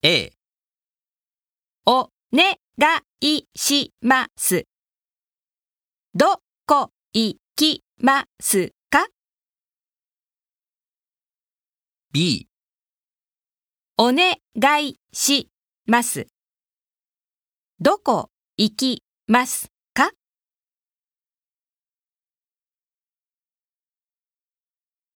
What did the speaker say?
A、お願いします。どこ行きますか？B、お願いします。どこ行きます？